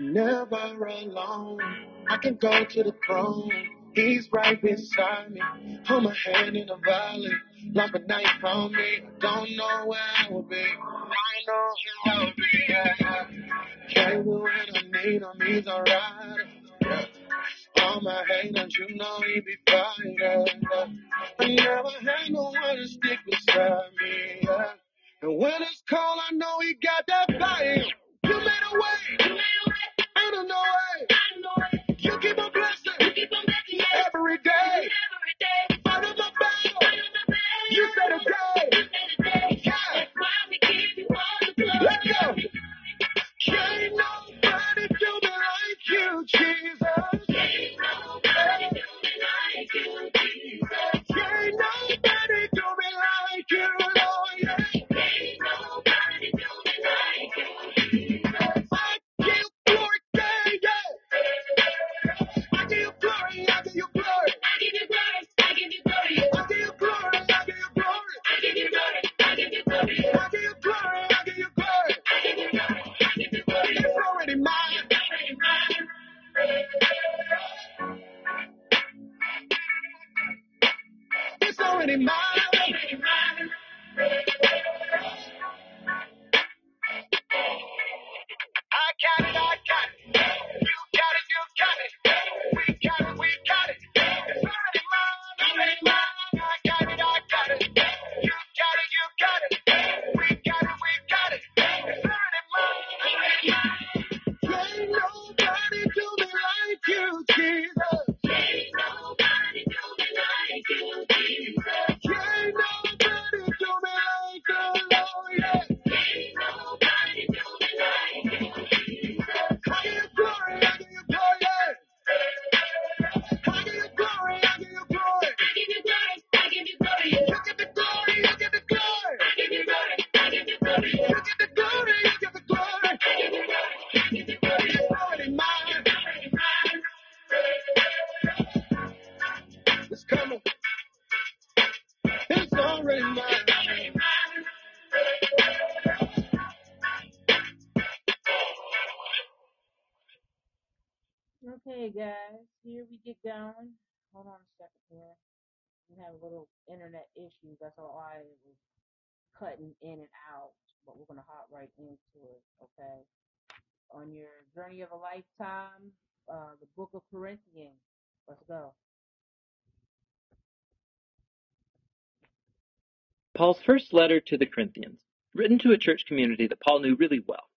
Never alone. I can go to the throne. He's right beside me. Hold my hand in the valley. Like a knife on me. Don't know where I will be. I know he will be. Yeah. Carry me when I need him. He's alright. Yeah. All my haters, you know he be fighting. Yeah. I never had no one to stick beside me. Yeah. And when it's cold, I know he got that fire. You made a way. Ain't no way middle, Noah. Cutting in and out. But we're gonna hop right into it. Okay. On your journey of a lifetime, uh, the Book of Corinthians. Let's go. Paul's first letter to the Corinthians, written to a church community that Paul knew really well.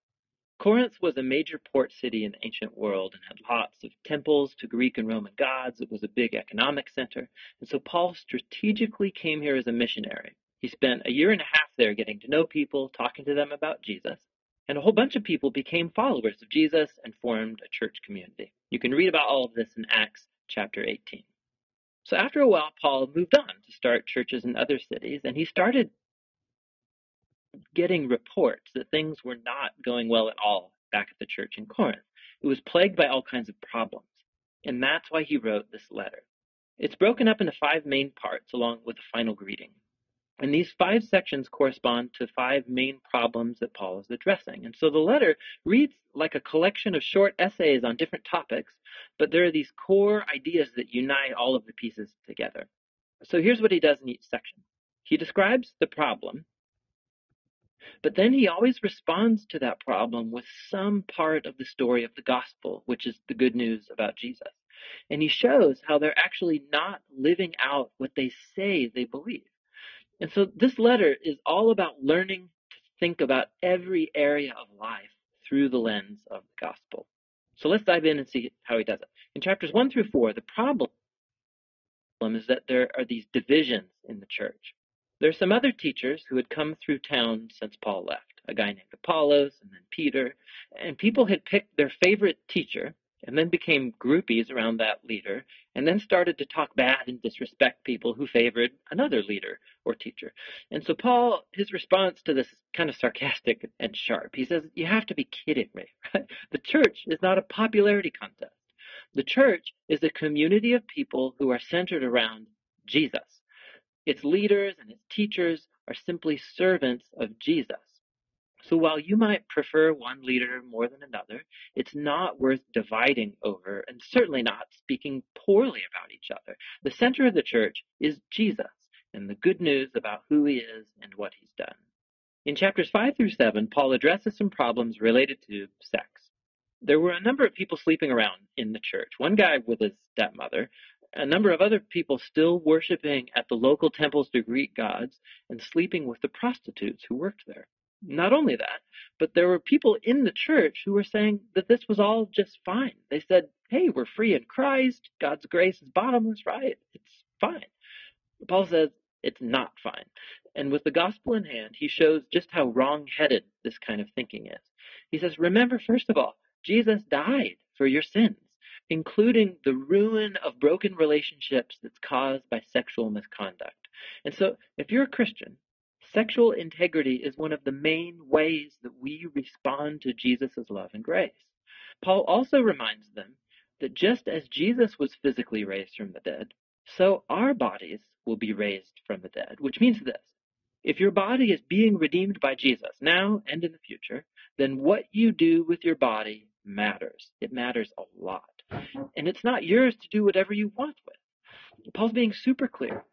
Corinth was a major port city in the ancient world and had lots of temples to Greek and Roman gods. It was a big economic center. And so Paul strategically came here as a missionary. He spent a year and a half there getting to know people, talking to them about Jesus. And a whole bunch of people became followers of Jesus and formed a church community. You can read about all of this in Acts chapter 18. So after a while, Paul moved on to start churches in other cities, and he started getting reports that things were not going well at all back at the church in Corinth. It was plagued by all kinds of problems. And that's why he wrote this letter. It's broken up into five main parts along with a final greeting. And these five sections correspond to five main problems that Paul is addressing. And so the letter reads like a collection of short essays on different topics, but there are these core ideas that unite all of the pieces together. So here's what he does in each section. He describes the problem, but then he always responds to that problem with some part of the story of the gospel, which is the good news about Jesus. And he shows how they're actually not living out what they say they believe. And so this letter is all about learning to think about every area of life through the lens of the gospel. So let's dive in and see how he does it. In chapters 1 through 4, the problem is that there are these divisions in the church. There are some other teachers who had come through town since Paul left a guy named Apollos and then Peter, and people had picked their favorite teacher and then became groupies around that leader and then started to talk bad and disrespect people who favored another leader or teacher. And so Paul, his response to this is kind of sarcastic and sharp. He says, you have to be kidding me, right? The church is not a popularity contest. The church is a community of people who are centered around Jesus. Its leaders and its teachers are simply servants of Jesus. So while you might prefer one leader more than another, it's not worth dividing over and certainly not speaking poorly about each other. The center of the church is Jesus and the good news about who he is and what he's done. In chapters 5 through 7, Paul addresses some problems related to sex. There were a number of people sleeping around in the church. One guy with his stepmother, a number of other people still worshiping at the local temples to Greek gods and sleeping with the prostitutes who worked there. Not only that, but there were people in the church who were saying that this was all just fine. They said, hey, we're free in Christ. God's grace is bottomless, right? It's fine. Paul says it's not fine. And with the gospel in hand, he shows just how wrong headed this kind of thinking is. He says, remember, first of all, Jesus died for your sins, including the ruin of broken relationships that's caused by sexual misconduct. And so, if you're a Christian, Sexual integrity is one of the main ways that we respond to Jesus' love and grace. Paul also reminds them that just as Jesus was physically raised from the dead, so our bodies will be raised from the dead, which means this. If your body is being redeemed by Jesus now and in the future, then what you do with your body matters. It matters a lot. And it's not yours to do whatever you want with. Paul's being super clear.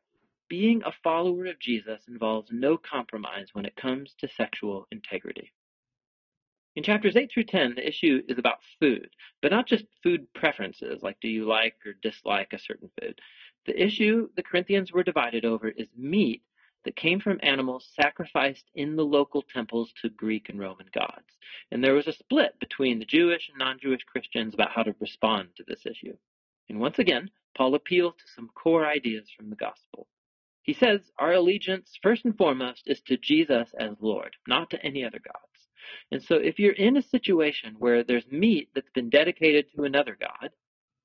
Being a follower of Jesus involves no compromise when it comes to sexual integrity. In chapters 8 through 10, the issue is about food, but not just food preferences, like do you like or dislike a certain food. The issue the Corinthians were divided over is meat that came from animals sacrificed in the local temples to Greek and Roman gods. And there was a split between the Jewish and non Jewish Christians about how to respond to this issue. And once again, Paul appeals to some core ideas from the gospel. He says our allegiance, first and foremost, is to Jesus as Lord, not to any other gods. And so if you're in a situation where there's meat that's been dedicated to another God,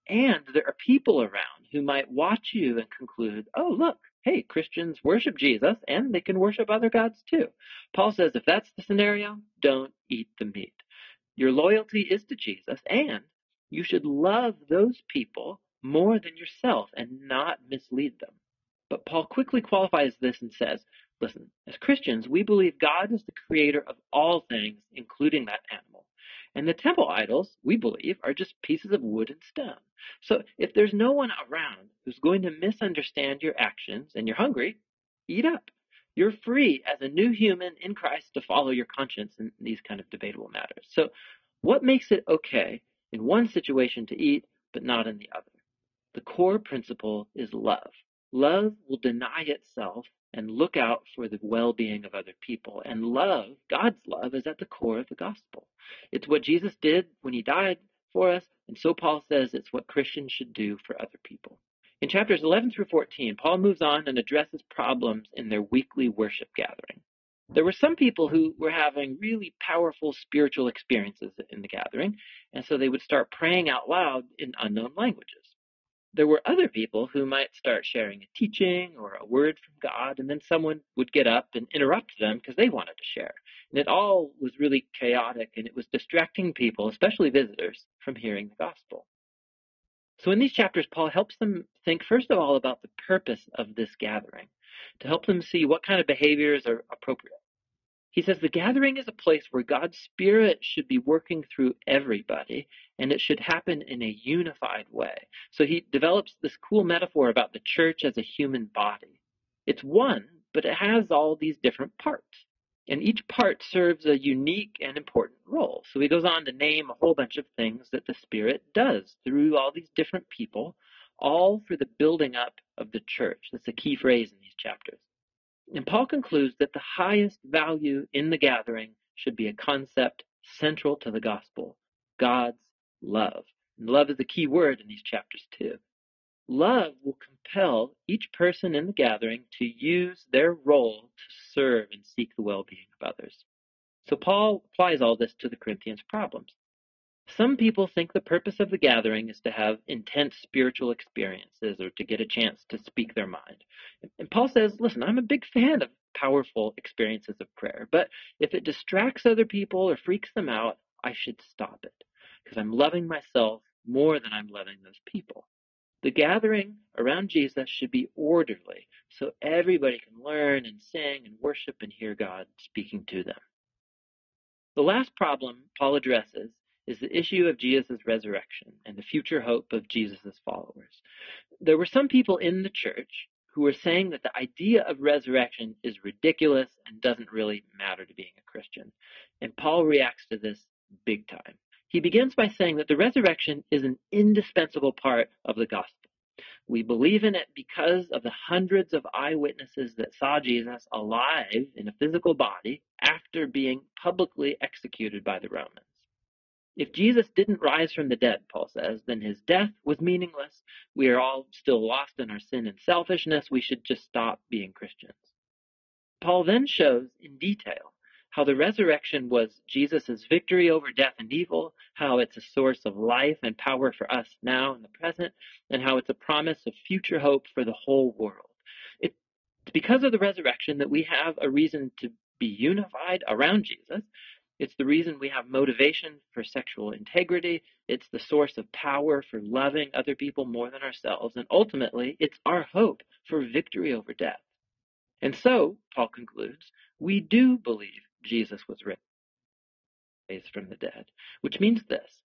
and there are people around who might watch you and conclude, oh, look, hey, Christians worship Jesus and they can worship other gods too. Paul says if that's the scenario, don't eat the meat. Your loyalty is to Jesus and you should love those people more than yourself and not mislead them. But Paul quickly qualifies this and says, listen, as Christians, we believe God is the creator of all things, including that animal. And the temple idols, we believe, are just pieces of wood and stone. So if there's no one around who's going to misunderstand your actions and you're hungry, eat up. You're free as a new human in Christ to follow your conscience in these kind of debatable matters. So what makes it okay in one situation to eat, but not in the other? The core principle is love. Love will deny itself and look out for the well being of other people. And love, God's love, is at the core of the gospel. It's what Jesus did when he died for us, and so Paul says it's what Christians should do for other people. In chapters 11 through 14, Paul moves on and addresses problems in their weekly worship gathering. There were some people who were having really powerful spiritual experiences in the gathering, and so they would start praying out loud in unknown languages there were other people who might start sharing a teaching or a word from God, and then someone would get up and interrupt them because they wanted to share. And it all was really chaotic and it was distracting people, especially visitors, from hearing the gospel. So in these chapters, Paul helps them think, first of all, about the purpose of this gathering, to help them see what kind of behaviors are appropriate. He says the gathering is a place where God's Spirit should be working through everybody, and it should happen in a unified way. So he develops this cool metaphor about the church as a human body. It's one, but it has all these different parts. And each part serves a unique and important role. So he goes on to name a whole bunch of things that the Spirit does through all these different people, all for the building up of the church. That's a key phrase in these chapters. And Paul concludes that the highest value in the gathering should be a concept central to the gospel God's love. And love is the key word in these chapters, too. Love will compel each person in the gathering to use their role to serve and seek the well being of others. So Paul applies all this to the Corinthians' problems. Some people think the purpose of the gathering is to have intense spiritual experiences or to get a chance to speak their mind. And Paul says, listen, I'm a big fan of powerful experiences of prayer, but if it distracts other people or freaks them out, I should stop it because I'm loving myself more than I'm loving those people. The gathering around Jesus should be orderly so everybody can learn and sing and worship and hear God speaking to them. The last problem Paul addresses is the issue of Jesus' resurrection and the future hope of Jesus' followers. There were some people in the church who were saying that the idea of resurrection is ridiculous and doesn't really matter to being a Christian. And Paul reacts to this big time. He begins by saying that the resurrection is an indispensable part of the gospel. We believe in it because of the hundreds of eyewitnesses that saw Jesus alive in a physical body after being publicly executed by the Romans. If Jesus didn't rise from the dead, Paul says, then his death was meaningless. We are all still lost in our sin and selfishness. We should just stop being Christians. Paul then shows in detail how the resurrection was Jesus' victory over death and evil, how it's a source of life and power for us now in the present, and how it's a promise of future hope for the whole world. It's because of the resurrection that we have a reason to be unified around Jesus, it's the reason we have motivation for sexual integrity. It's the source of power for loving other people more than ourselves. And ultimately, it's our hope for victory over death. And so, Paul concludes, we do believe Jesus was raised from the dead, which means this.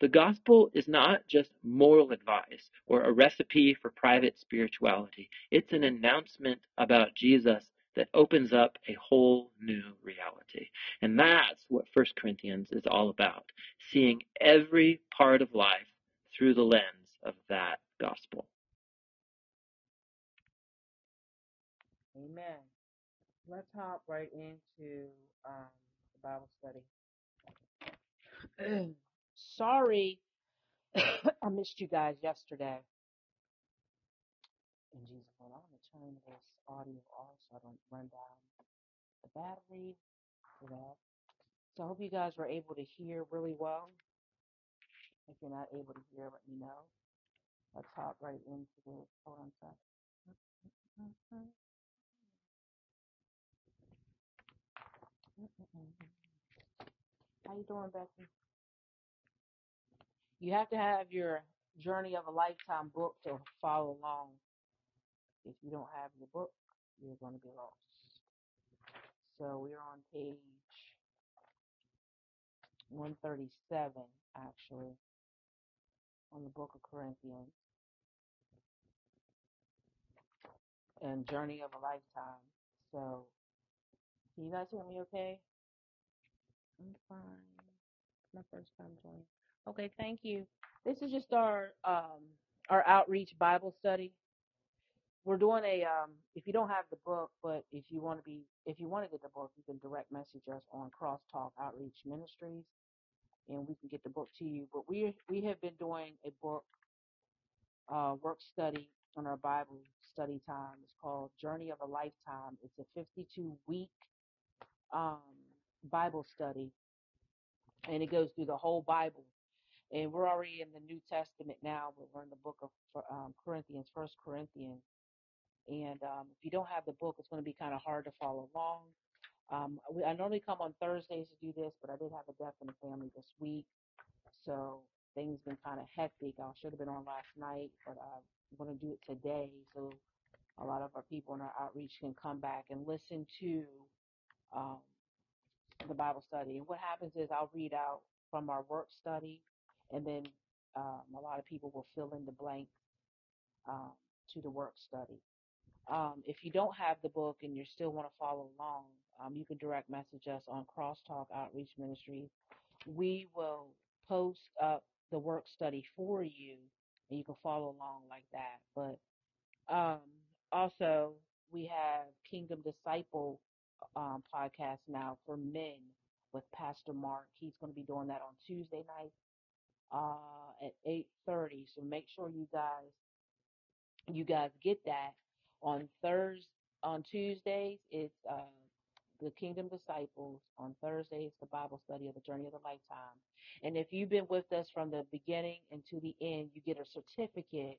The gospel is not just moral advice or a recipe for private spirituality. It's an announcement about Jesus that opens up a whole new reality. And that's what First Corinthians is all about seeing every part of life through the lens of that gospel. Amen. Let's hop right into um, the Bible study. Sorry, I missed you guys yesterday. In Jesus' name, I'm going to turn this audio off so I don't run down the battery for that. So I hope you guys were able to hear really well. If you're not able to hear, let me know. Let's hop right into this. Hold on a second. How you doing, Becky? You have to have your Journey of a Lifetime book to follow along. If you don't have your book, you're going to be lost. So we're on page 137, actually, on the book of Corinthians and Journey of a Lifetime. So, can you guys hear me okay? I'm fine. My first time joining. Okay, thank you. This is just our um our outreach Bible study. We're doing a um if you don't have the book, but if you want to be if you want to get the book, you can direct message us on Crosstalk Outreach Ministries and we can get the book to you. But we we have been doing a book uh work study on our Bible study time. It's called Journey of a Lifetime. It's a 52 week um Bible study and it goes through the whole Bible. And we're already in the New Testament now, but we're in the book of um, Corinthians, First Corinthians. And um, if you don't have the book, it's going to be kind of hard to follow along. Um, we, I normally come on Thursdays to do this, but I did have a death in the family this week, so things been kind of hectic. I should have been on last night, but I'm going to do it today, so a lot of our people in our outreach can come back and listen to um, the Bible study. And what happens is I'll read out from our work study, and then um, a lot of people will fill in the blanks um, to the work study. Um, if you don't have the book and you still want to follow along, um, you can direct message us on Crosstalk Outreach Ministries. We will post up the work study for you, and you can follow along like that. But um, also, we have Kingdom Disciple um, podcast now for men. with Pastor Mark. He's going to be doing that on Tuesday night uh, at 8:30. So make sure you guys you guys get that on Thursday. On Tuesdays, it's uh, the Kingdom Disciples. On Thursdays, the Bible study of the Journey of the Lifetime. And if you've been with us from the beginning and to the end, you get a certificate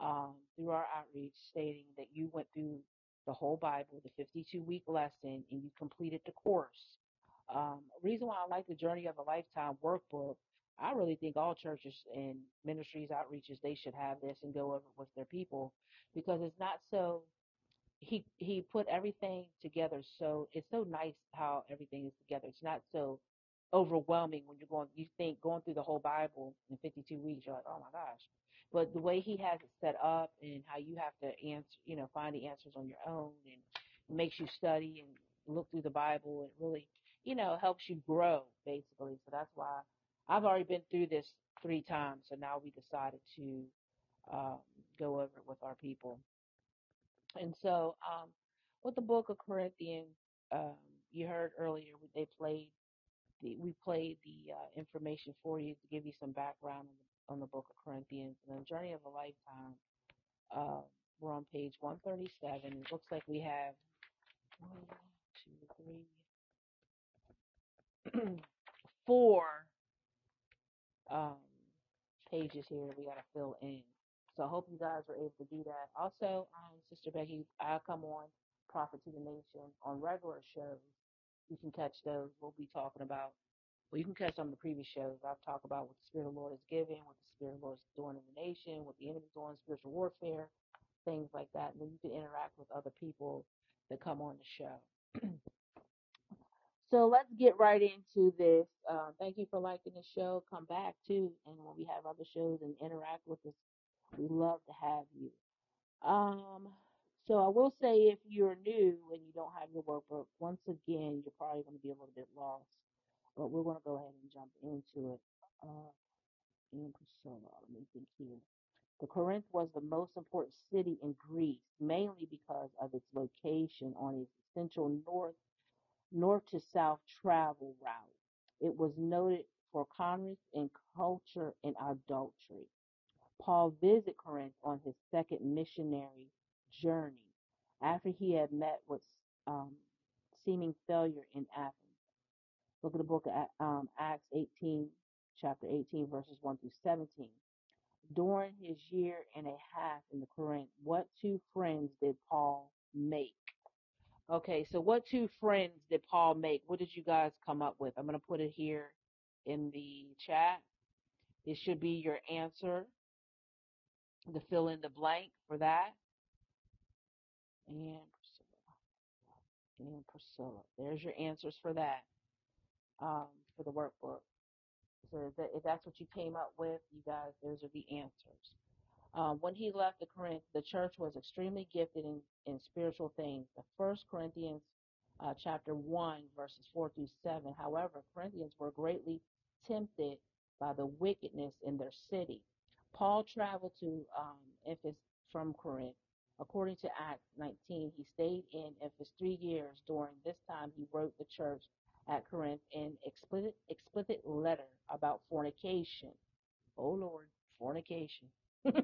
um, through our outreach stating that you went through the whole Bible, the 52 week lesson, and you completed the course. Um, reason why I like the Journey of a Lifetime workbook, I really think all churches and ministries, outreaches, they should have this and go over it with their people because it's not so he he put everything together so it's so nice how everything is together. It's not so overwhelming when you're going you think going through the whole Bible in 52 weeks you're like oh my gosh but the way he has it set up and how you have to answer you know find the answers on your own and makes you study and look through the Bible it really you know helps you grow basically so that's why I've already been through this three times so now we decided to um, go over it with our people and so um, with the book of Corinthians um, you heard earlier they played the, we played the uh, information for you to give you some background on the, on the book of Corinthians and the journey of a lifetime. Uh, we're on page 137. It looks like we have one, two, three, four um, pages here that we got to fill in. So I hope you guys were able to do that. Also, um, Sister Becky, I come on Prophet to the Nation on regular shows. You can catch those. We'll be talking about well, you can catch some of the previous shows. I've talked about what the Spirit of the Lord is giving, what the Spirit of the Lord is doing in the nation, what the enemy's doing, spiritual warfare, things like that. And then you can interact with other people that come on the show. so let's get right into this. Uh, thank you for liking the show. Come back too, and when we have other shows and interact with us, we love to have you. Um, so I will say if you're new and you don't have your workbook, once again, you're probably going to be a little bit lost but we're going to go ahead and jump into it. Uh, in Priscilla, let me think here. The Corinth was the most important city in Greece, mainly because of its location on its essential north north to south travel route. It was noted for commerce and culture and adultery. Paul visited Corinth on his second missionary journey after he had met with um, seeming failure in Athens. Look at the book of um, Acts 18, chapter 18, verses 1 through 17. During his year and a half in the Corinth, what two friends did Paul make? Okay, so what two friends did Paul make? What did you guys come up with? I'm going to put it here in the chat. It should be your answer to fill in the blank for that. And Priscilla. And Priscilla. There's your answers for that um, for the workbook. So if, that, if that's what you came up with, you guys, those are the answers. Um, when he left the Corinth, the church was extremely gifted in, in spiritual things. The First Corinthians uh, chapter 1, verses 4 through 7. However, Corinthians were greatly tempted by the wickedness in their city. Paul traveled to um, Ephesus from Corinth. According to Acts 19, he stayed in Ephesus three years. During this time, he wrote the church at Corinth an explicit, explicit letter about fornication. Oh Lord, fornication.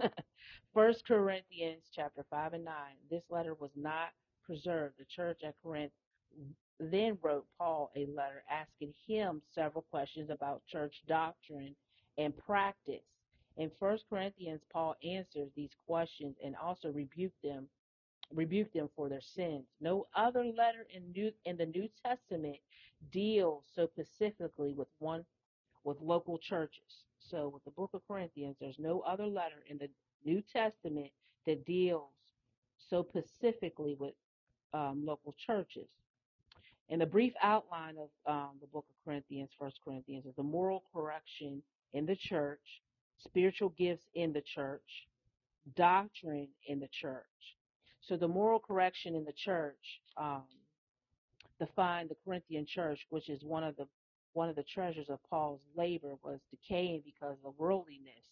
First Corinthians chapter 5 and 9. This letter was not preserved. The church at Corinth then wrote Paul a letter asking him several questions about church doctrine and practice. In First Corinthians, Paul answers these questions and also rebuked them rebuke them for their sins. No other letter in New in the New Testament deals so specifically with one with local churches. So with the book of Corinthians, there's no other letter in the New Testament that deals so specifically with um, local churches. And the brief outline of um, the book of Corinthians, First Corinthians, is the moral correction in the church, spiritual gifts in the church, doctrine in the church. So the moral correction in the church um, defined the Corinthian church, which is one of the one of the treasures of Paul's labor, was decaying because of worldliness.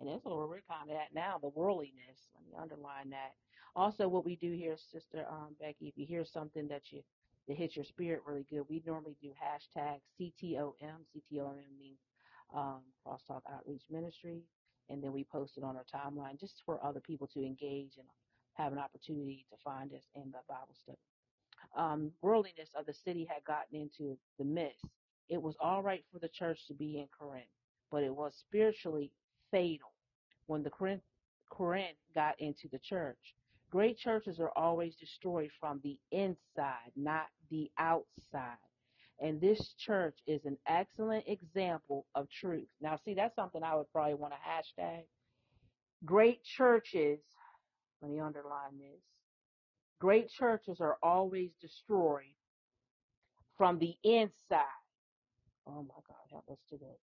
And that's where we're kind of at now, the worldliness. Let me underline that. Also, what we do here, Sister um, Becky, if you hear something that you it hits your spirit really good. We normally do hashtag CTOM. CTOM means um, Crosstalk Outreach Ministry, and then we post it on our timeline just for other people to engage and have an opportunity to find us in the Bible study um, worldliness of the city had gotten into the midst. It was all right for the church to be in Corinth, but it was spiritually fatal when the Corinth, Corinth got into the church. Great churches are always destroyed from the inside, not the outside. And this church is an excellent example of truth. Now, see, that's something I would probably want to hashtag. Great churches, let me underline this. Great churches are always destroyed from the inside. Oh my God, help us today.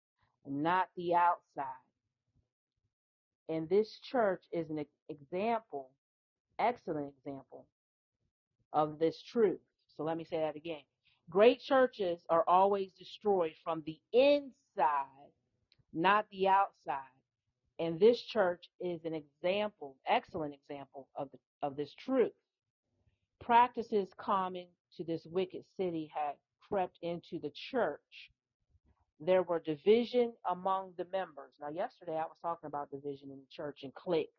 Not the outside. And this church is an example, excellent example of this truth. So let me say that again. Great churches are always destroyed from the inside, not the outside. And this church is an example, excellent example of the, of this truth. Practices common to this wicked city had crept into the church. There were division among the members. Now, yesterday I was talking about division in the church and cliques.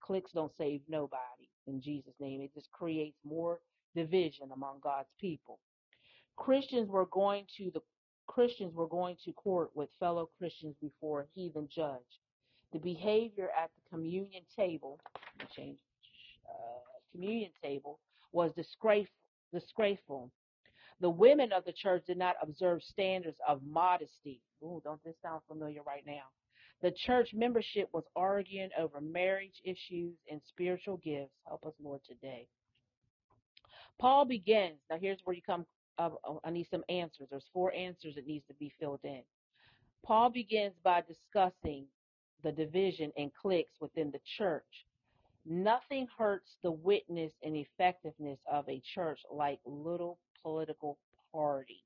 Cliques don't save nobody in Jesus' name. It just creates more division among God's people. Christians were going to the Christians were going to court with fellow Christians before a heathen judge. The behavior at the communion table, change, uh, communion table, was disgraceful. disgraceful. The women of the church did not observe standards of modesty. Ooh, don't this sound familiar right now? The church membership was arguing over marriage issues and spiritual gifts. Help us, Lord, today. Paul begins. Now, here's where you come. Uh, I need some answers. There's four answers that needs to be filled in. Paul begins by discussing the division and cliques within the church. Nothing hurts the witness and effectiveness of a church like little political parties.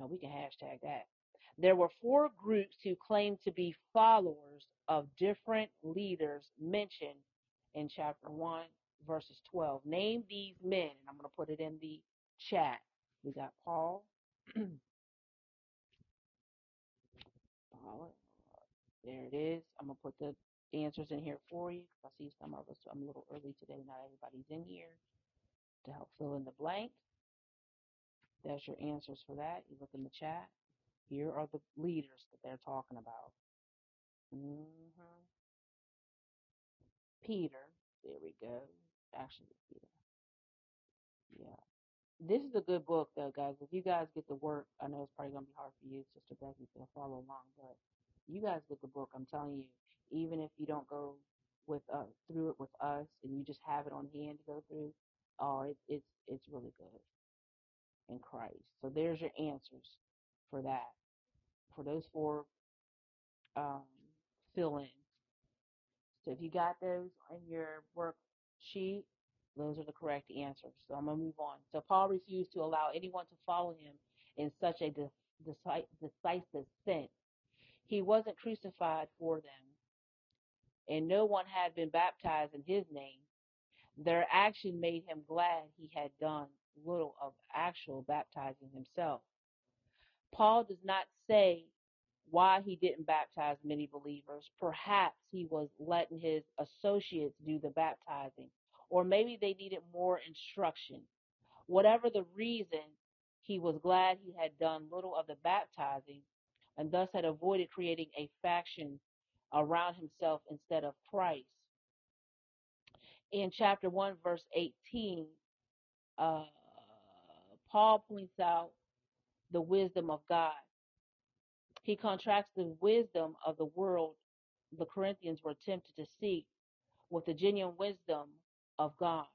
Now we can hashtag that. There were four groups who claimed to be followers of different leaders mentioned in chapter 1, verses 12. Name these men, and I'm going to put it in the chat. We got Paul. There it is. I'm going to put the answers in here for you because I see some of us, I'm a little early today. Not everybody's in here to help fill in the blank. There's your answers for that. You look in the chat. Here are the leaders that they're talking about. Mm-hmm. Peter. There we go. Actually, Peter. Yeah. This is a good book, though, guys. If you guys get the work, I know it's probably going to be hard for you, Sister Becky, to follow along, but you guys get the book. I'm telling you, even if you don't go with uh, through it with us and you just have it on hand to go through, oh, it, it's it's really good in Christ. So there's your answers for that. For those four um, fill in. So if you got those on your worksheet, those are the correct answers. So I'm going to move on. So Paul refused to allow anyone to follow him in such a de- decisive sense. He wasn't crucified for them, and no one had been baptized in his name. Their action made him glad he had done little of actual baptizing himself. Paul does not say why he didn't baptize many believers. Perhaps he was letting his associates do the baptizing, or maybe they needed more instruction. Whatever the reason, he was glad he had done little of the baptizing and thus had avoided creating a faction around himself instead of Christ. In chapter 1, verse 18, uh, Paul points out the wisdom of God. He contrasts the wisdom of the world the Corinthians were tempted to seek with the genuine wisdom of God.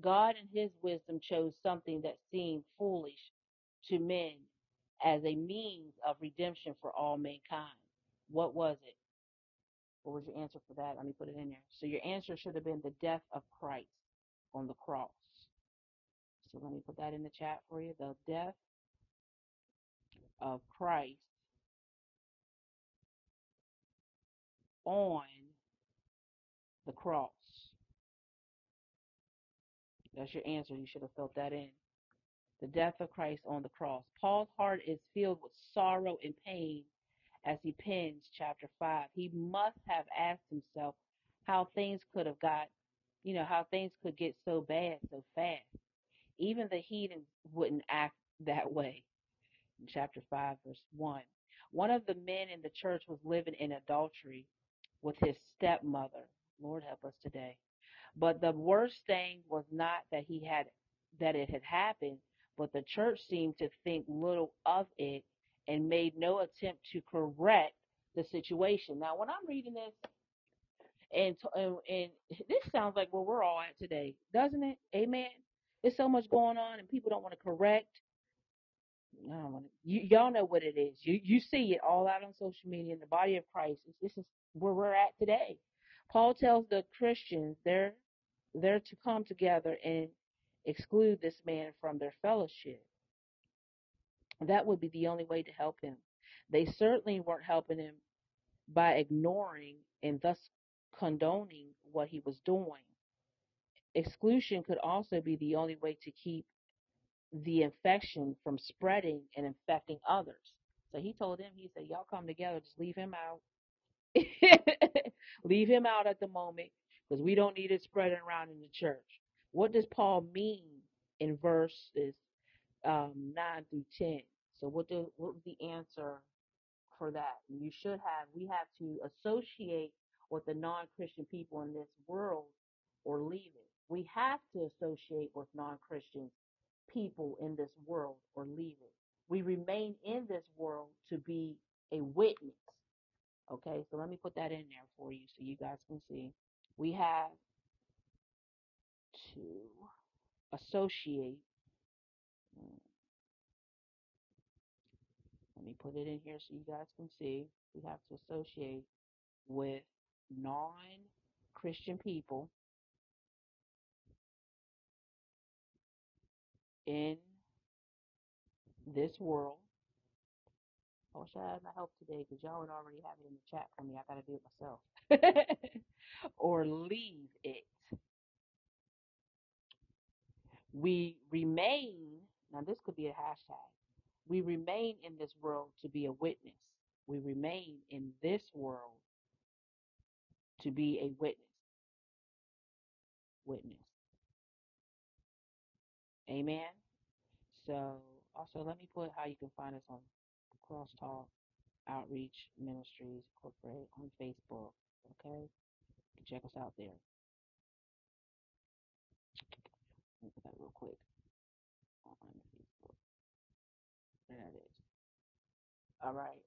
God in his wisdom chose something that seemed foolish to men as a means of redemption for all mankind. What was it? What was your answer for that? Let me put it in there. So your answer should have been the death of Christ on the cross. So let me put that in the chat for you. The death of Christ on the cross. That's your answer. You should have filled that in. The death of Christ on the cross. Paul's heart is filled with sorrow and pain as he pens chapter 5. He must have asked himself how things could have got, you know, how things could get so bad so fast. Even the heathen wouldn't act that way. In chapter 5, verse 1. One of the men in the church was living in adultery with his stepmother. Lord help us today. But the worst thing was not that he had that it had happened, but the church seemed to think little of it and made no attempt to correct the situation. Now, when I'm reading this, and and, and this sounds like where we're all at today, doesn't it? Amen. There's so much going on, and people don't want to correct. I don't want to, you, y'all know what it is. You you see it all out on social media in the body of Christ. This is where we're at today. Paul tells the Christians they're they're to come together and exclude this man from their fellowship. That would be the only way to help him. They certainly weren't helping him by ignoring and thus condoning what he was doing. Exclusion could also be the only way to keep the infection from spreading and infecting others. So he told them, he said, Y'all come together, just leave him out. leave him out at the moment because we don't need it spreading around in the church. What does Paul mean in verses um, 9 through 10? So what do what was the answer for that? You should have we have to associate with the non-Christian people in this world or leave it. We have to associate with non-Christian people in this world or leave it. We remain in this world to be a witness. Okay, so let me put that in there for you so you guys can see. We have to associate. mm, Let me put it in here so you guys can see. We have to associate with non Christian people in this world. I wish I had my help today because y'all would already have it in the chat for me. I got to do it myself. or leave it. We remain, now this could be a hashtag. We remain in this world to be a witness. We remain in this world to be a witness. Witness. Amen. So, also, let me put how you can find us on Crosstalk Outreach Ministries Incorporated on Facebook. Okay? You can check us out there. Let me put that real quick on Facebook. There it is. All right.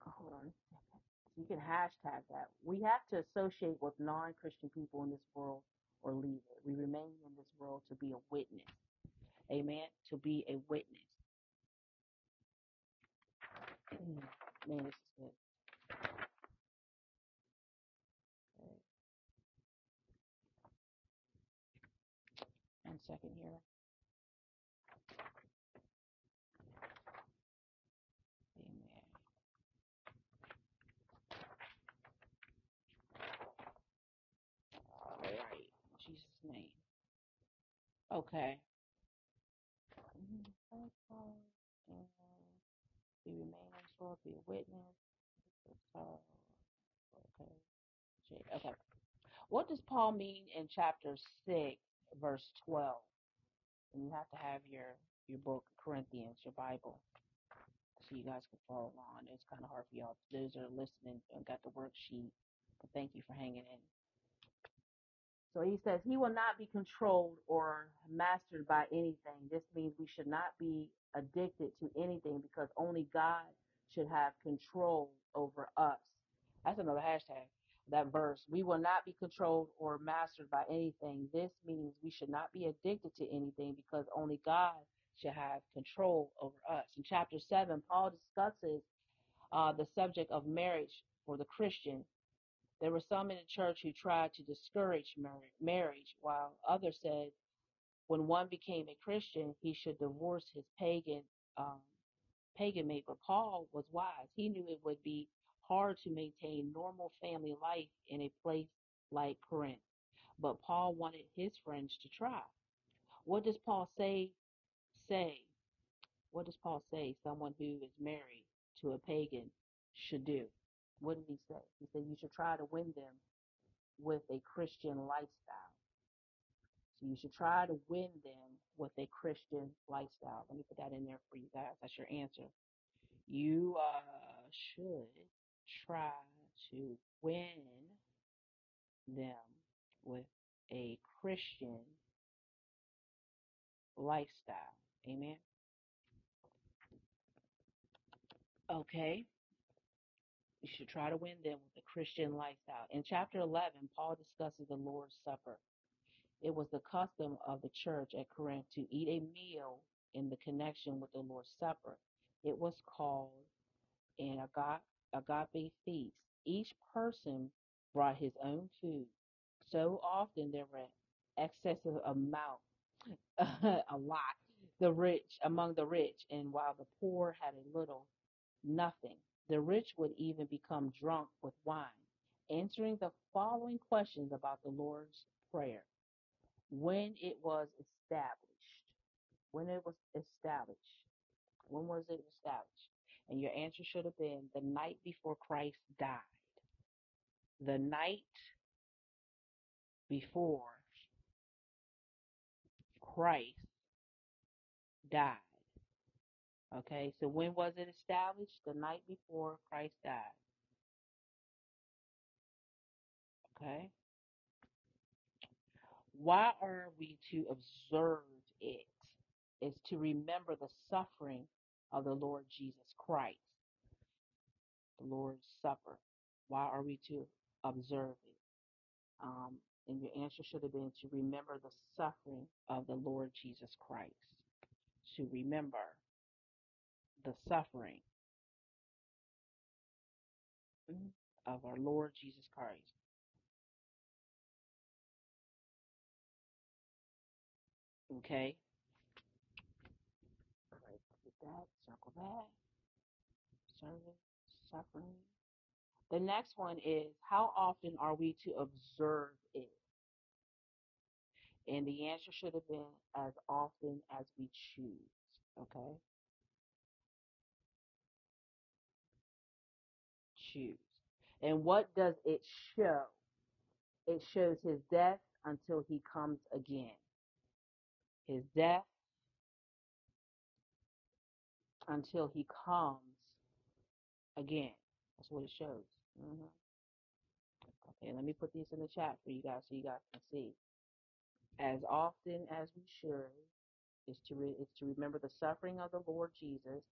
Hold on. a second. You can hashtag that. We have to associate with non Christian people in this world or leave it. We remain in this world to be a witness. Amen. To be a witness. Man, this is good. Okay. One second here. Amen. All right. In Jesus' name. Okay. And we remain in be a witness. So, uh, okay. Okay. What does Paul mean in chapter 6, verse 12? And you have to have your, your book, Corinthians, your Bible, so you guys can follow along. It's kind of hard for y'all. Those that are listening and got the worksheet. But thank you for hanging in. So he says, He will not be controlled or mastered by anything. This means we should not be addicted to anything because only God should have control over us. That's another hashtag, that verse. We will not be controlled or mastered by anything. This means we should not be addicted to anything because only God should have control over us. In chapter 7, Paul discusses uh, the subject of marriage for the Christian there were some in the church who tried to discourage mar- marriage, while others said when one became a Christian, he should divorce his pagan um, pagan mate. But Paul was wise. He knew it would be hard to maintain normal family life in a place like Corinth. But Paul wanted his friends to try. What does Paul say? Say, what does Paul say? Someone who is married to a pagan should do. What did he say? He said you should try to win them with a Christian lifestyle. So you should try to win them with a Christian lifestyle. Let me put that in there for you guys. That's your answer. You uh, should try to win them with a Christian lifestyle. Amen. Okay. You should try to win them with a Christian lifestyle. In chapter 11, Paul discusses the Lord's Supper. It was the custom of the church at Corinth to eat a meal in the connection with the Lord's Supper. It was called an aga- agape feast. Each person brought his own food. So often there were excessive amount, a lot, the rich among the rich, and while the poor had a little, nothing. The rich would even become drunk with wine, answering the following questions about the Lord's Prayer. When it was established. When it was established. When was it established? And your answer should have been the night before Christ died. The night before Christ died. Okay, so when was it established? The night before Christ died. Okay. Why are we to observe it? Is to remember the suffering of the Lord Jesus Christ, the Lord's Supper. Why are we to observe it? Um, and your answer should have been to remember the suffering of the Lord Jesus Christ. To remember the suffering of our Lord Jesus Christ. Okay? That, circle that, service, suffering. The next one is how often are we to observe it? And the answer should have been as often as we choose. Okay? And what does it show? It shows his death until he comes again. His death until he comes again. That's what it shows. hmm Okay, let me put these in the chat for you guys so you guys can see. As often as we should is to re- is to remember the suffering of the Lord Jesus,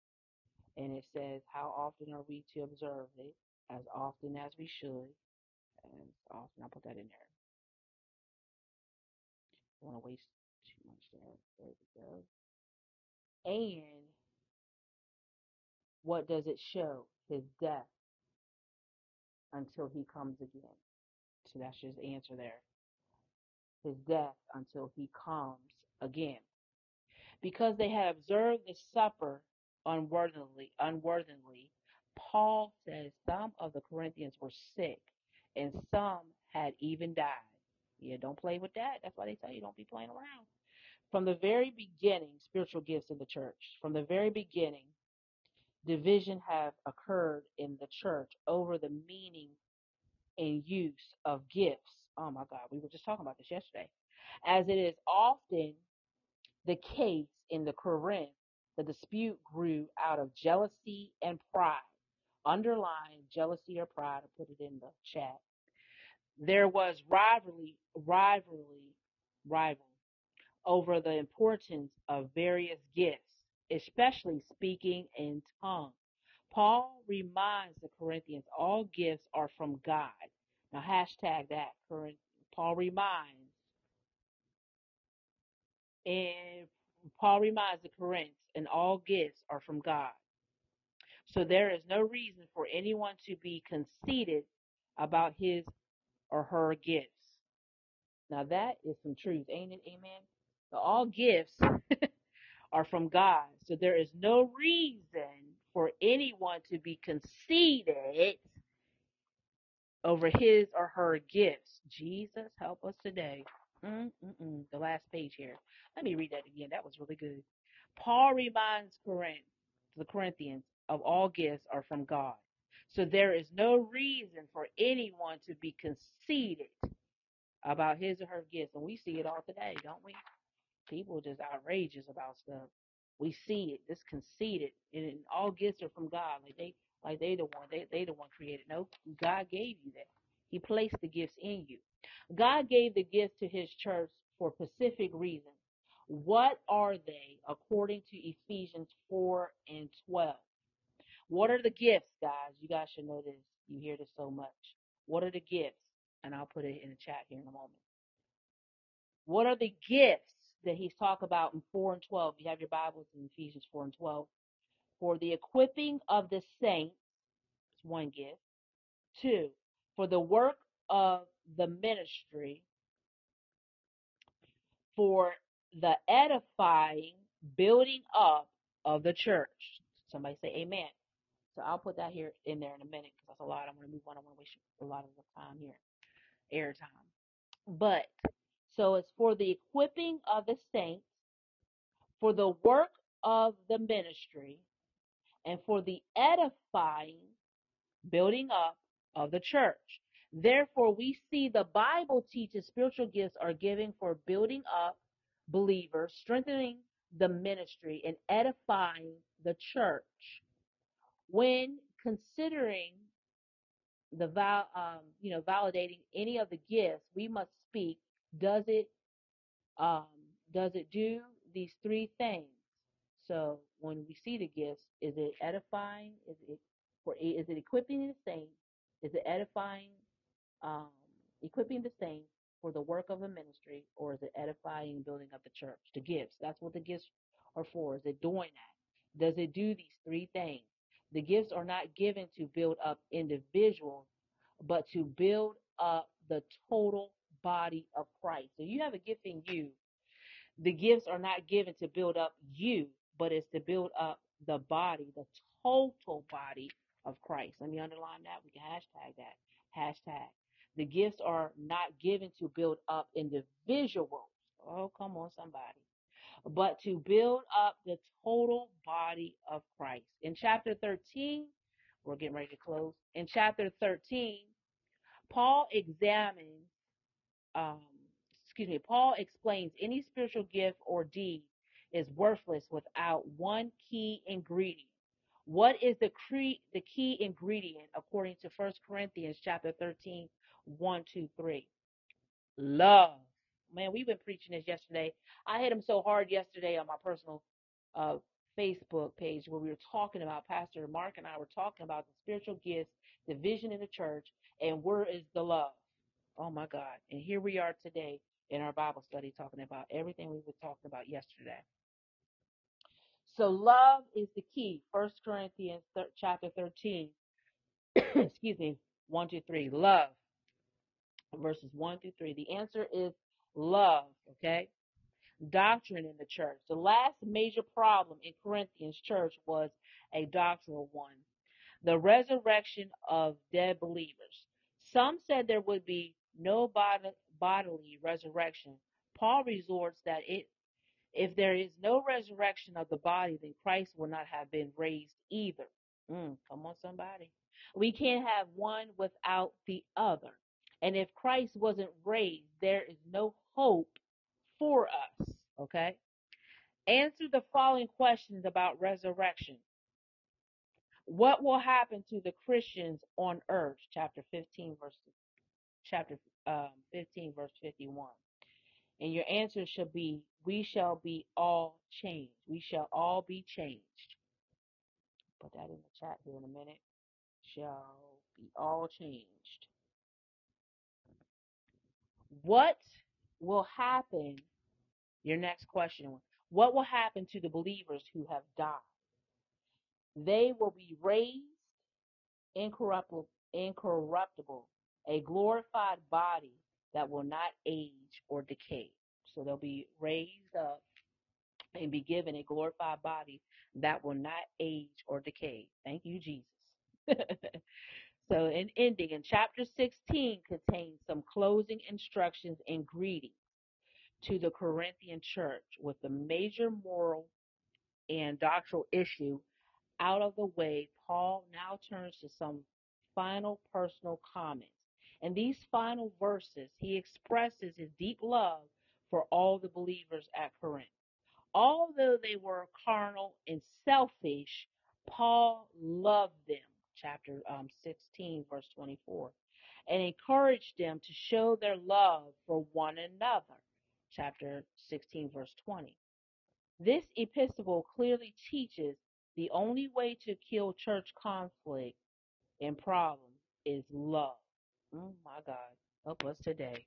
and it says how often are we to observe it? As often as we should. As often, I'll put that in there. Don't want to waste too much there. There we go. And what does it show? His death until he comes again. So that's the answer there. His death until he comes again. Because they had observed the supper unworthily, unworthily, Paul says some of the Corinthians were sick and some had even died. Yeah, don't play with that. That's why they tell you don't be playing around. From the very beginning, spiritual gifts in the church. From the very beginning, division have occurred in the church over the meaning and use of gifts. Oh my God, we were just talking about this yesterday. As it is often the case in the Corinth, the dispute grew out of jealousy and pride. Underline jealousy or pride, I put it in the chat. There was rivalry, rivalry, rival over the importance of various gifts, especially speaking in tongues. Paul reminds the Corinthians all gifts are from God. Now hashtag that Corinth. Paul reminds and Paul reminds the Corinthians and all gifts are from God. So there is no reason for anyone to be conceited about his or her gifts. Now that is some truth, ain't it? Amen. So all gifts are from God. So there is no reason for anyone to be conceited over his or her gifts. Jesus, help us today. Mm-mm-mm. The last page here. Let me read that again. That was really good. Paul reminds Corinth, the Corinthians of all gifts are from God. So there is no reason for anyone to be conceited about his or her gifts. And we see it all today, don't we? People just outrageous about stuff. We see it, this conceited, and all gifts are from God. Like they, like they the one, they they the one created. No, God gave you that. He placed the gifts in you. God gave the gifts to His church for specific reasons. What are they, according to Ephesians four and twelve? What are the gifts, guys? You guys should know this. You hear this so much. What are the gifts? And I'll put it in the chat here in a moment. What are the gifts that he's talking about in 4 and 12? You have your Bibles in Ephesians 4 and 12. For the equipping of the saints, it's one gift. Two, for the work of the ministry, for the edifying, building up of the church. Somebody say amen. So I'll put that here in there in a minute because that's a lot. I'm going to move on. I want to waste a lot of the time here, air time. But so it's for the equipping of the saints, for the work of the ministry, and for the edifying, building up of the church. Therefore, we see the Bible teaches spiritual gifts are given for building up believers, strengthening the ministry, and edifying the church. When considering the val, um, you know, validating any of the gifts, we must speak. Does it, um, does it do these three things? So when we see the gifts, is it edifying? Is it for? Is it equipping the saints? Is it edifying, um, equipping the saints for the work of a ministry, or is it edifying building up the church? The gifts. That's what the gifts are for. Is it doing that? Does it do these three things? The gifts are not given to build up individuals, but to build up the total body of Christ. So you have a gift in you. The gifts are not given to build up you, but it's to build up the body, the total body of Christ. Let me underline that. We can hashtag that. Hashtag. The gifts are not given to build up individuals. Oh, come on, somebody but to build up the total body of Christ. In chapter 13, we're getting ready to close. In chapter 13, Paul examines, um, excuse me, Paul explains any spiritual gift or deed is worthless without one key ingredient. What is the, cre- the key ingredient according to 1 Corinthians chapter 13, 1, 2, 3? love. Man, we've been preaching this yesterday. I hit him so hard yesterday on my personal uh, Facebook page where we were talking about Pastor Mark and I were talking about the spiritual gifts, the vision in the church, and where is the love? Oh my God. And here we are today in our Bible study talking about everything we were talking about yesterday. So love is the key. First Corinthians thir- chapter 13, excuse me, 1 to 3. Love verses 1 through 3. The answer is love, okay? Doctrine in the church. The last major problem in Corinthians church was a doctrinal one the resurrection of dead believers. Some said there would be no bod- bodily resurrection. Paul resorts that it if there is no resurrection of the body, then Christ will not have been raised either. Mm, come on, somebody. We can't have one without the other. And if Christ wasn't raised, there is no hope for us. Okay? Answer the following questions about resurrection. What will happen to the Christians on earth? Chapter 15, verse chapter um, 15, verse 51. And your answer should be, we shall be all changed. We shall all be changed. Put that in the chat here in a minute. Shall be all changed. What will happen? Your next question. What will happen to the believers who have died? They will be raised incorruptible, incorruptible, a glorified body that will not age or decay. So they'll be raised up and be given a glorified body that will not age or decay. Thank you, Jesus. so, in ending, in chapter 16 contains some closing instructions and greetings. to the Corinthian church with the major moral and doctrinal issue out of the way, Paul now turns to some final personal comments. In these final verses, he expresses his deep love for all the believers at Corinth. Although they were carnal and selfish, Paul loved them. Chapter um, 16, verse 24. And encouraged them to show their love for one another. Chapter 16, verse 20. This epistle clearly teaches the only way to kill church conflict and problems is love. Oh my God. Help us today.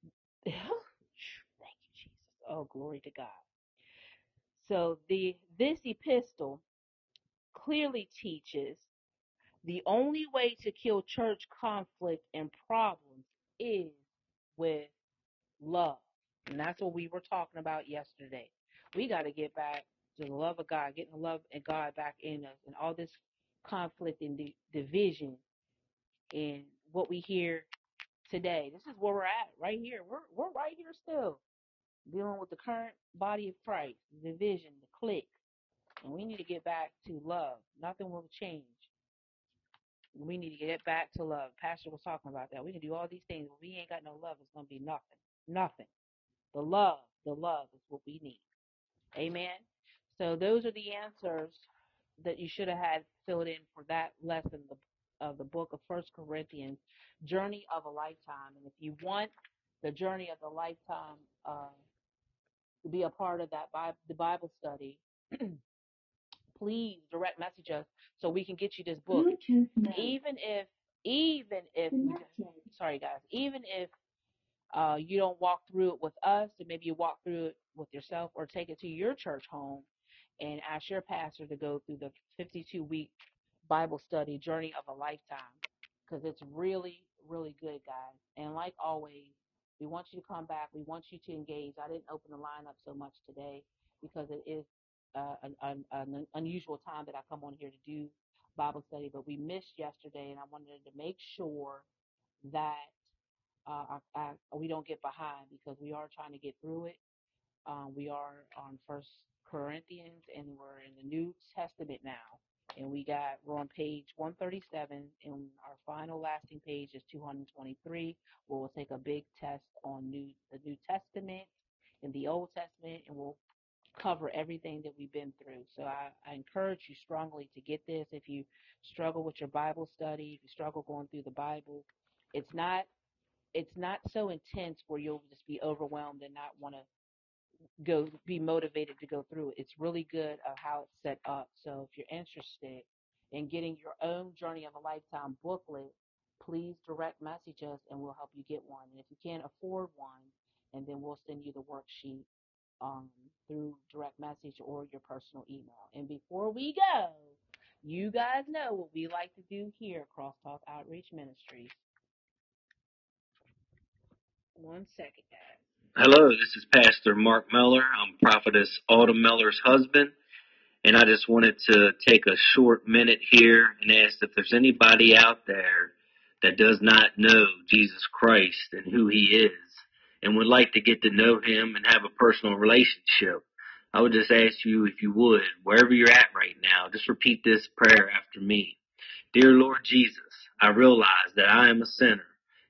Thank you, Jesus. Oh, glory to God. So the this epistle clearly teaches the only way to kill church conflict and problems is with love. And that's what we were talking about yesterday. We got to get back to the love of God, getting the love of God back in us, and all this conflict and di- division and what we hear today. This is where we're at, right here. We're we're right here still dealing with the current body of Christ, the division, the clique, and we need to get back to love. Nothing will change. We need to get back to love. Pastor was talking about that. We can do all these things, but we ain't got no love. It's gonna be nothing. Nothing. The love, the love is what we need. Amen. So those are the answers that you should have had filled in for that lesson of the book of First Corinthians, Journey of a Lifetime. And if you want the Journey of the Lifetime uh, to be a part of that the Bible study, please direct message us so we can get you this book. Even if, even if, sorry guys, even if uh, you don't walk through it with us, and maybe you walk through it with yourself or take it to your church home and ask your pastor to go through the 52 week Bible study journey of a lifetime because it's really, really good, guys. And like always, we want you to come back. We want you to engage. I didn't open the line up so much today because it is uh, an, an, an unusual time that I come on here to do Bible study, but we missed yesterday, and I wanted to make sure that uh, I, I, we don't get behind because we are trying to get through it. Um, we are on First Corinthians, and we're in the New Testament now, and we got we're on page 137, and our final lasting page is 223, where we'll take a big test on New the New Testament and the Old Testament, and we'll cover everything that we've been through. So I, I encourage you strongly to get this. If you struggle with your Bible study, if you struggle going through the Bible, it's not it's not so intense where you'll just be overwhelmed and not want to go be motivated to go through it. It's really good of how it's set up. So if you're interested in getting your own Journey of a Lifetime booklet, please direct message us and we'll help you get one. And if you can't afford one, and then we'll send you the worksheet um, through direct message or your personal email. And before we go, you guys know what we like to do here at Crosstalk Outreach Ministries. One second, guys. Hello, this is Pastor Mark Miller. I'm Prophetess Autumn Miller's husband. And I just wanted to take a short minute here and ask if there's anybody out there that does not know Jesus Christ and who he is and would like to get to know him and have a personal relationship. I would just ask you if you would, wherever you're at right now, just repeat this prayer after me. Dear Lord Jesus, I realize that I am a sinner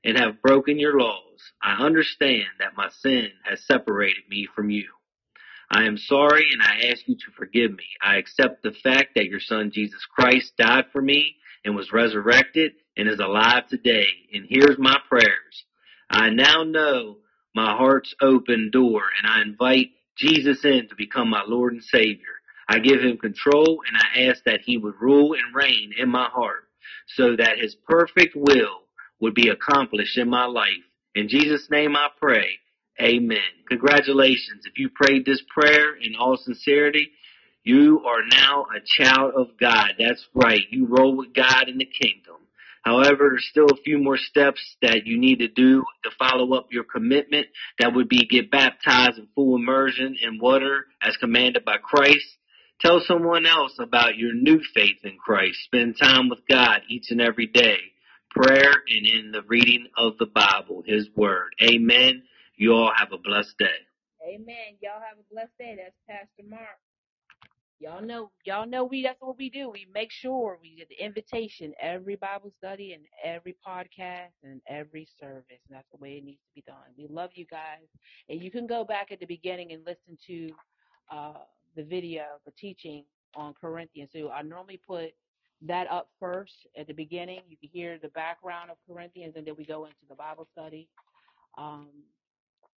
and have broken your laws. I understand that my sin has separated me from you. I am sorry and I ask you to forgive me. I accept the fact that your son Jesus Christ died for me and was resurrected and is alive today. And here's my prayers. I now know my heart's open door and I invite Jesus in to become my Lord and Savior. I give him control and I ask that he would rule and reign in my heart so that his perfect will would be accomplished in my life. In Jesus' name I pray. Amen. Congratulations. If you prayed this prayer in all sincerity, you are now a child of God. That's right. You roll with God in the kingdom. However, there's still a few more steps that you need to do to follow up your commitment. That would be get baptized in full immersion in water as commanded by Christ. Tell someone else about your new faith in Christ. Spend time with God each and every day. Prayer and in the reading of the Bible, His Word. Amen. You all have a blessed day. Amen. Y'all have a blessed day. That's Pastor Mark. Y'all know, y'all know we that's what we do. We make sure we get the invitation every Bible study and every podcast and every service. And that's the way it needs to be done. We love you guys. And you can go back at the beginning and listen to uh the video, the teaching on Corinthians. So I normally put that up first at the beginning. You can hear the background of Corinthians and then we go into the Bible study. Um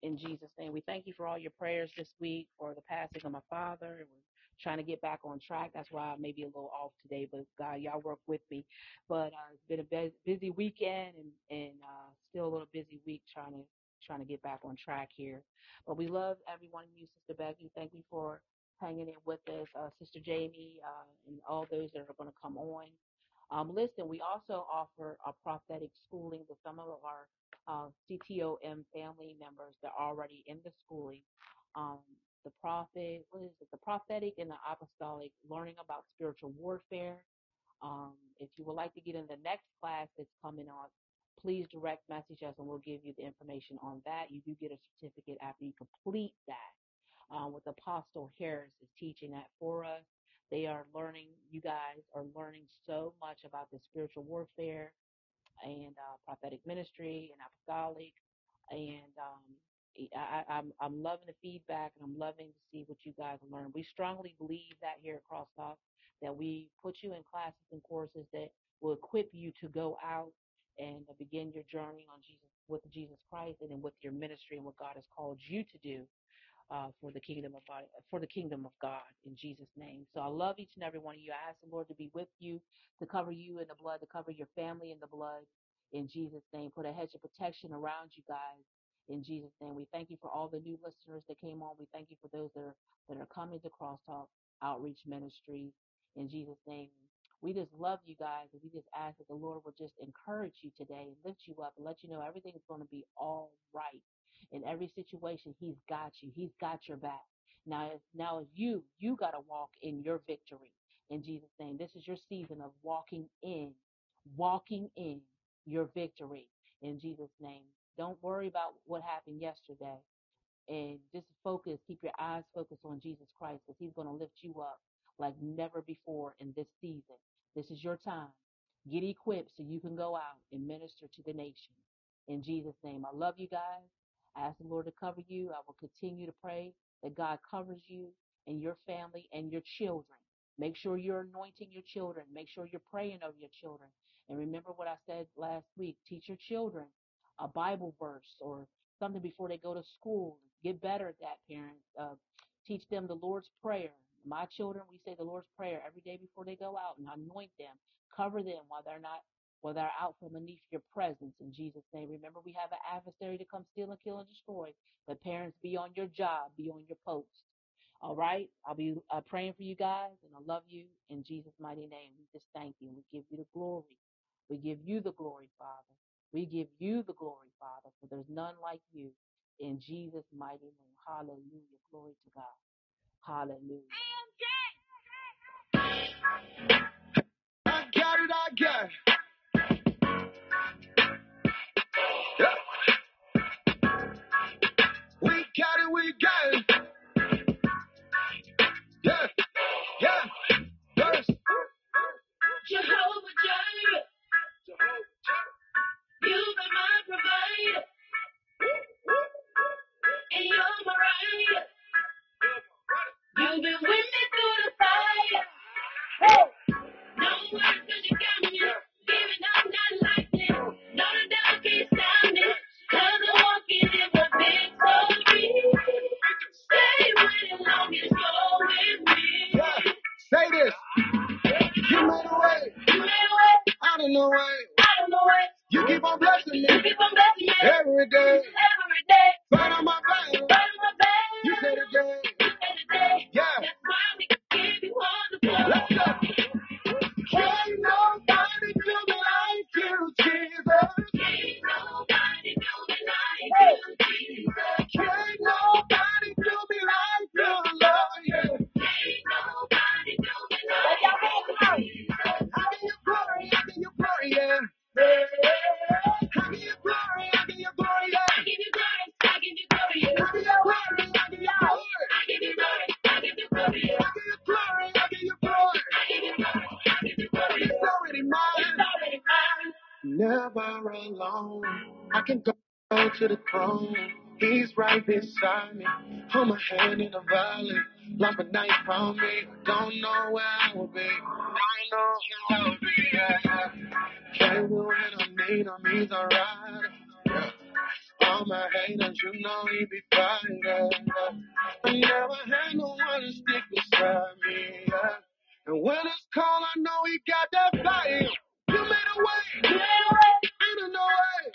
in Jesus' name. We thank you for all your prayers this week for the passing of my father. And we're trying to get back on track. That's why I may be a little off today, but God, y'all work with me. But uh, it's been a bu- busy weekend and, and uh, still a little busy week trying to trying to get back on track here. But we love every one of you, Sister Becky. Thank you for hanging in with us, uh, Sister Jamie, uh, and all those that are going to come on. Um, listen, we also offer a prophetic schooling to some of our uh, CTOM family members that are already in the schooling. Um, the prophet, what is it? The prophetic and the apostolic, learning about spiritual warfare. Um, if you would like to get in the next class that's coming on, please direct message us and we'll give you the information on that. You do get a certificate after you complete that. Um, with Apostle Harris is teaching that for us. They are learning, you guys are learning so much about the spiritual warfare and uh, prophetic ministry and apostolic. And um, I, I'm I'm loving the feedback and I'm loving to see what you guys learn. We strongly believe that here at Crosstalk that we put you in classes and courses that will equip you to go out and begin your journey on Jesus with Jesus Christ and then with your ministry and what God has called you to do uh, for the kingdom of God, for the kingdom of God in Jesus' name. So I love each and every one of you. I ask the Lord to be with you, to cover you in the blood, to cover your family in the blood in Jesus' name. Put a hedge of protection around you guys in Jesus' name. We thank you for all the new listeners that came on. We thank you for those that are that are coming to Crosstalk Outreach Ministries in Jesus' name. We just love you guys, and we just ask that the Lord will just encourage you today, lift you up, and let you know everything is going to be all right in every situation, he's got you. He's got your back. Now, it's, now you. You got to walk in your victory in Jesus' name. This is your season of walking in, walking in your victory in Jesus' name. Don't worry about what happened yesterday and just focus, keep your eyes focused on Jesus Christ because he's going to lift you up like never before in this season. This is your time. Get equipped so you can go out and minister to the nation. In Jesus' name, I love you guys. I ask the Lord to cover you. I will continue to pray that God covers you and your family and your children. Make sure you're anointing your children. Make sure you're praying over your children. And remember what I said last week teach your children a Bible verse or something before they go to school. Get better at that, parents. Uh, teach them the Lord's Prayer. My children, we say the Lord's Prayer every day before they go out and anoint them, cover them while they're not, while they're out from beneath your presence in Jesus' name. Remember, we have an adversary to come steal and kill and destroy. But parents, be on your job, be on your post. All right, I'll be uh, praying for you guys, and I love you in Jesus' mighty name. We just thank you. We give you the glory. We give you the glory, Father. We give you the glory, Father, for there's none like you in Jesus' mighty name. Hallelujah. Glory to God. Hallelujah. I got it, I got it. Yeah. We got it, we got it. Out of no way. out of the way. You keep on blessing You me keep on blessing me every day. the valley. Like a knife on me. Don't know where I will be. I know where I will be. Yeah. Baby, when I need him, he's a rider. Yeah. All my haters, you know he be fighting. Yeah. I never had no one to stick beside me. Yeah. And when it's cold, I know he got that fire. You made a way. You made a way. Ain't no way.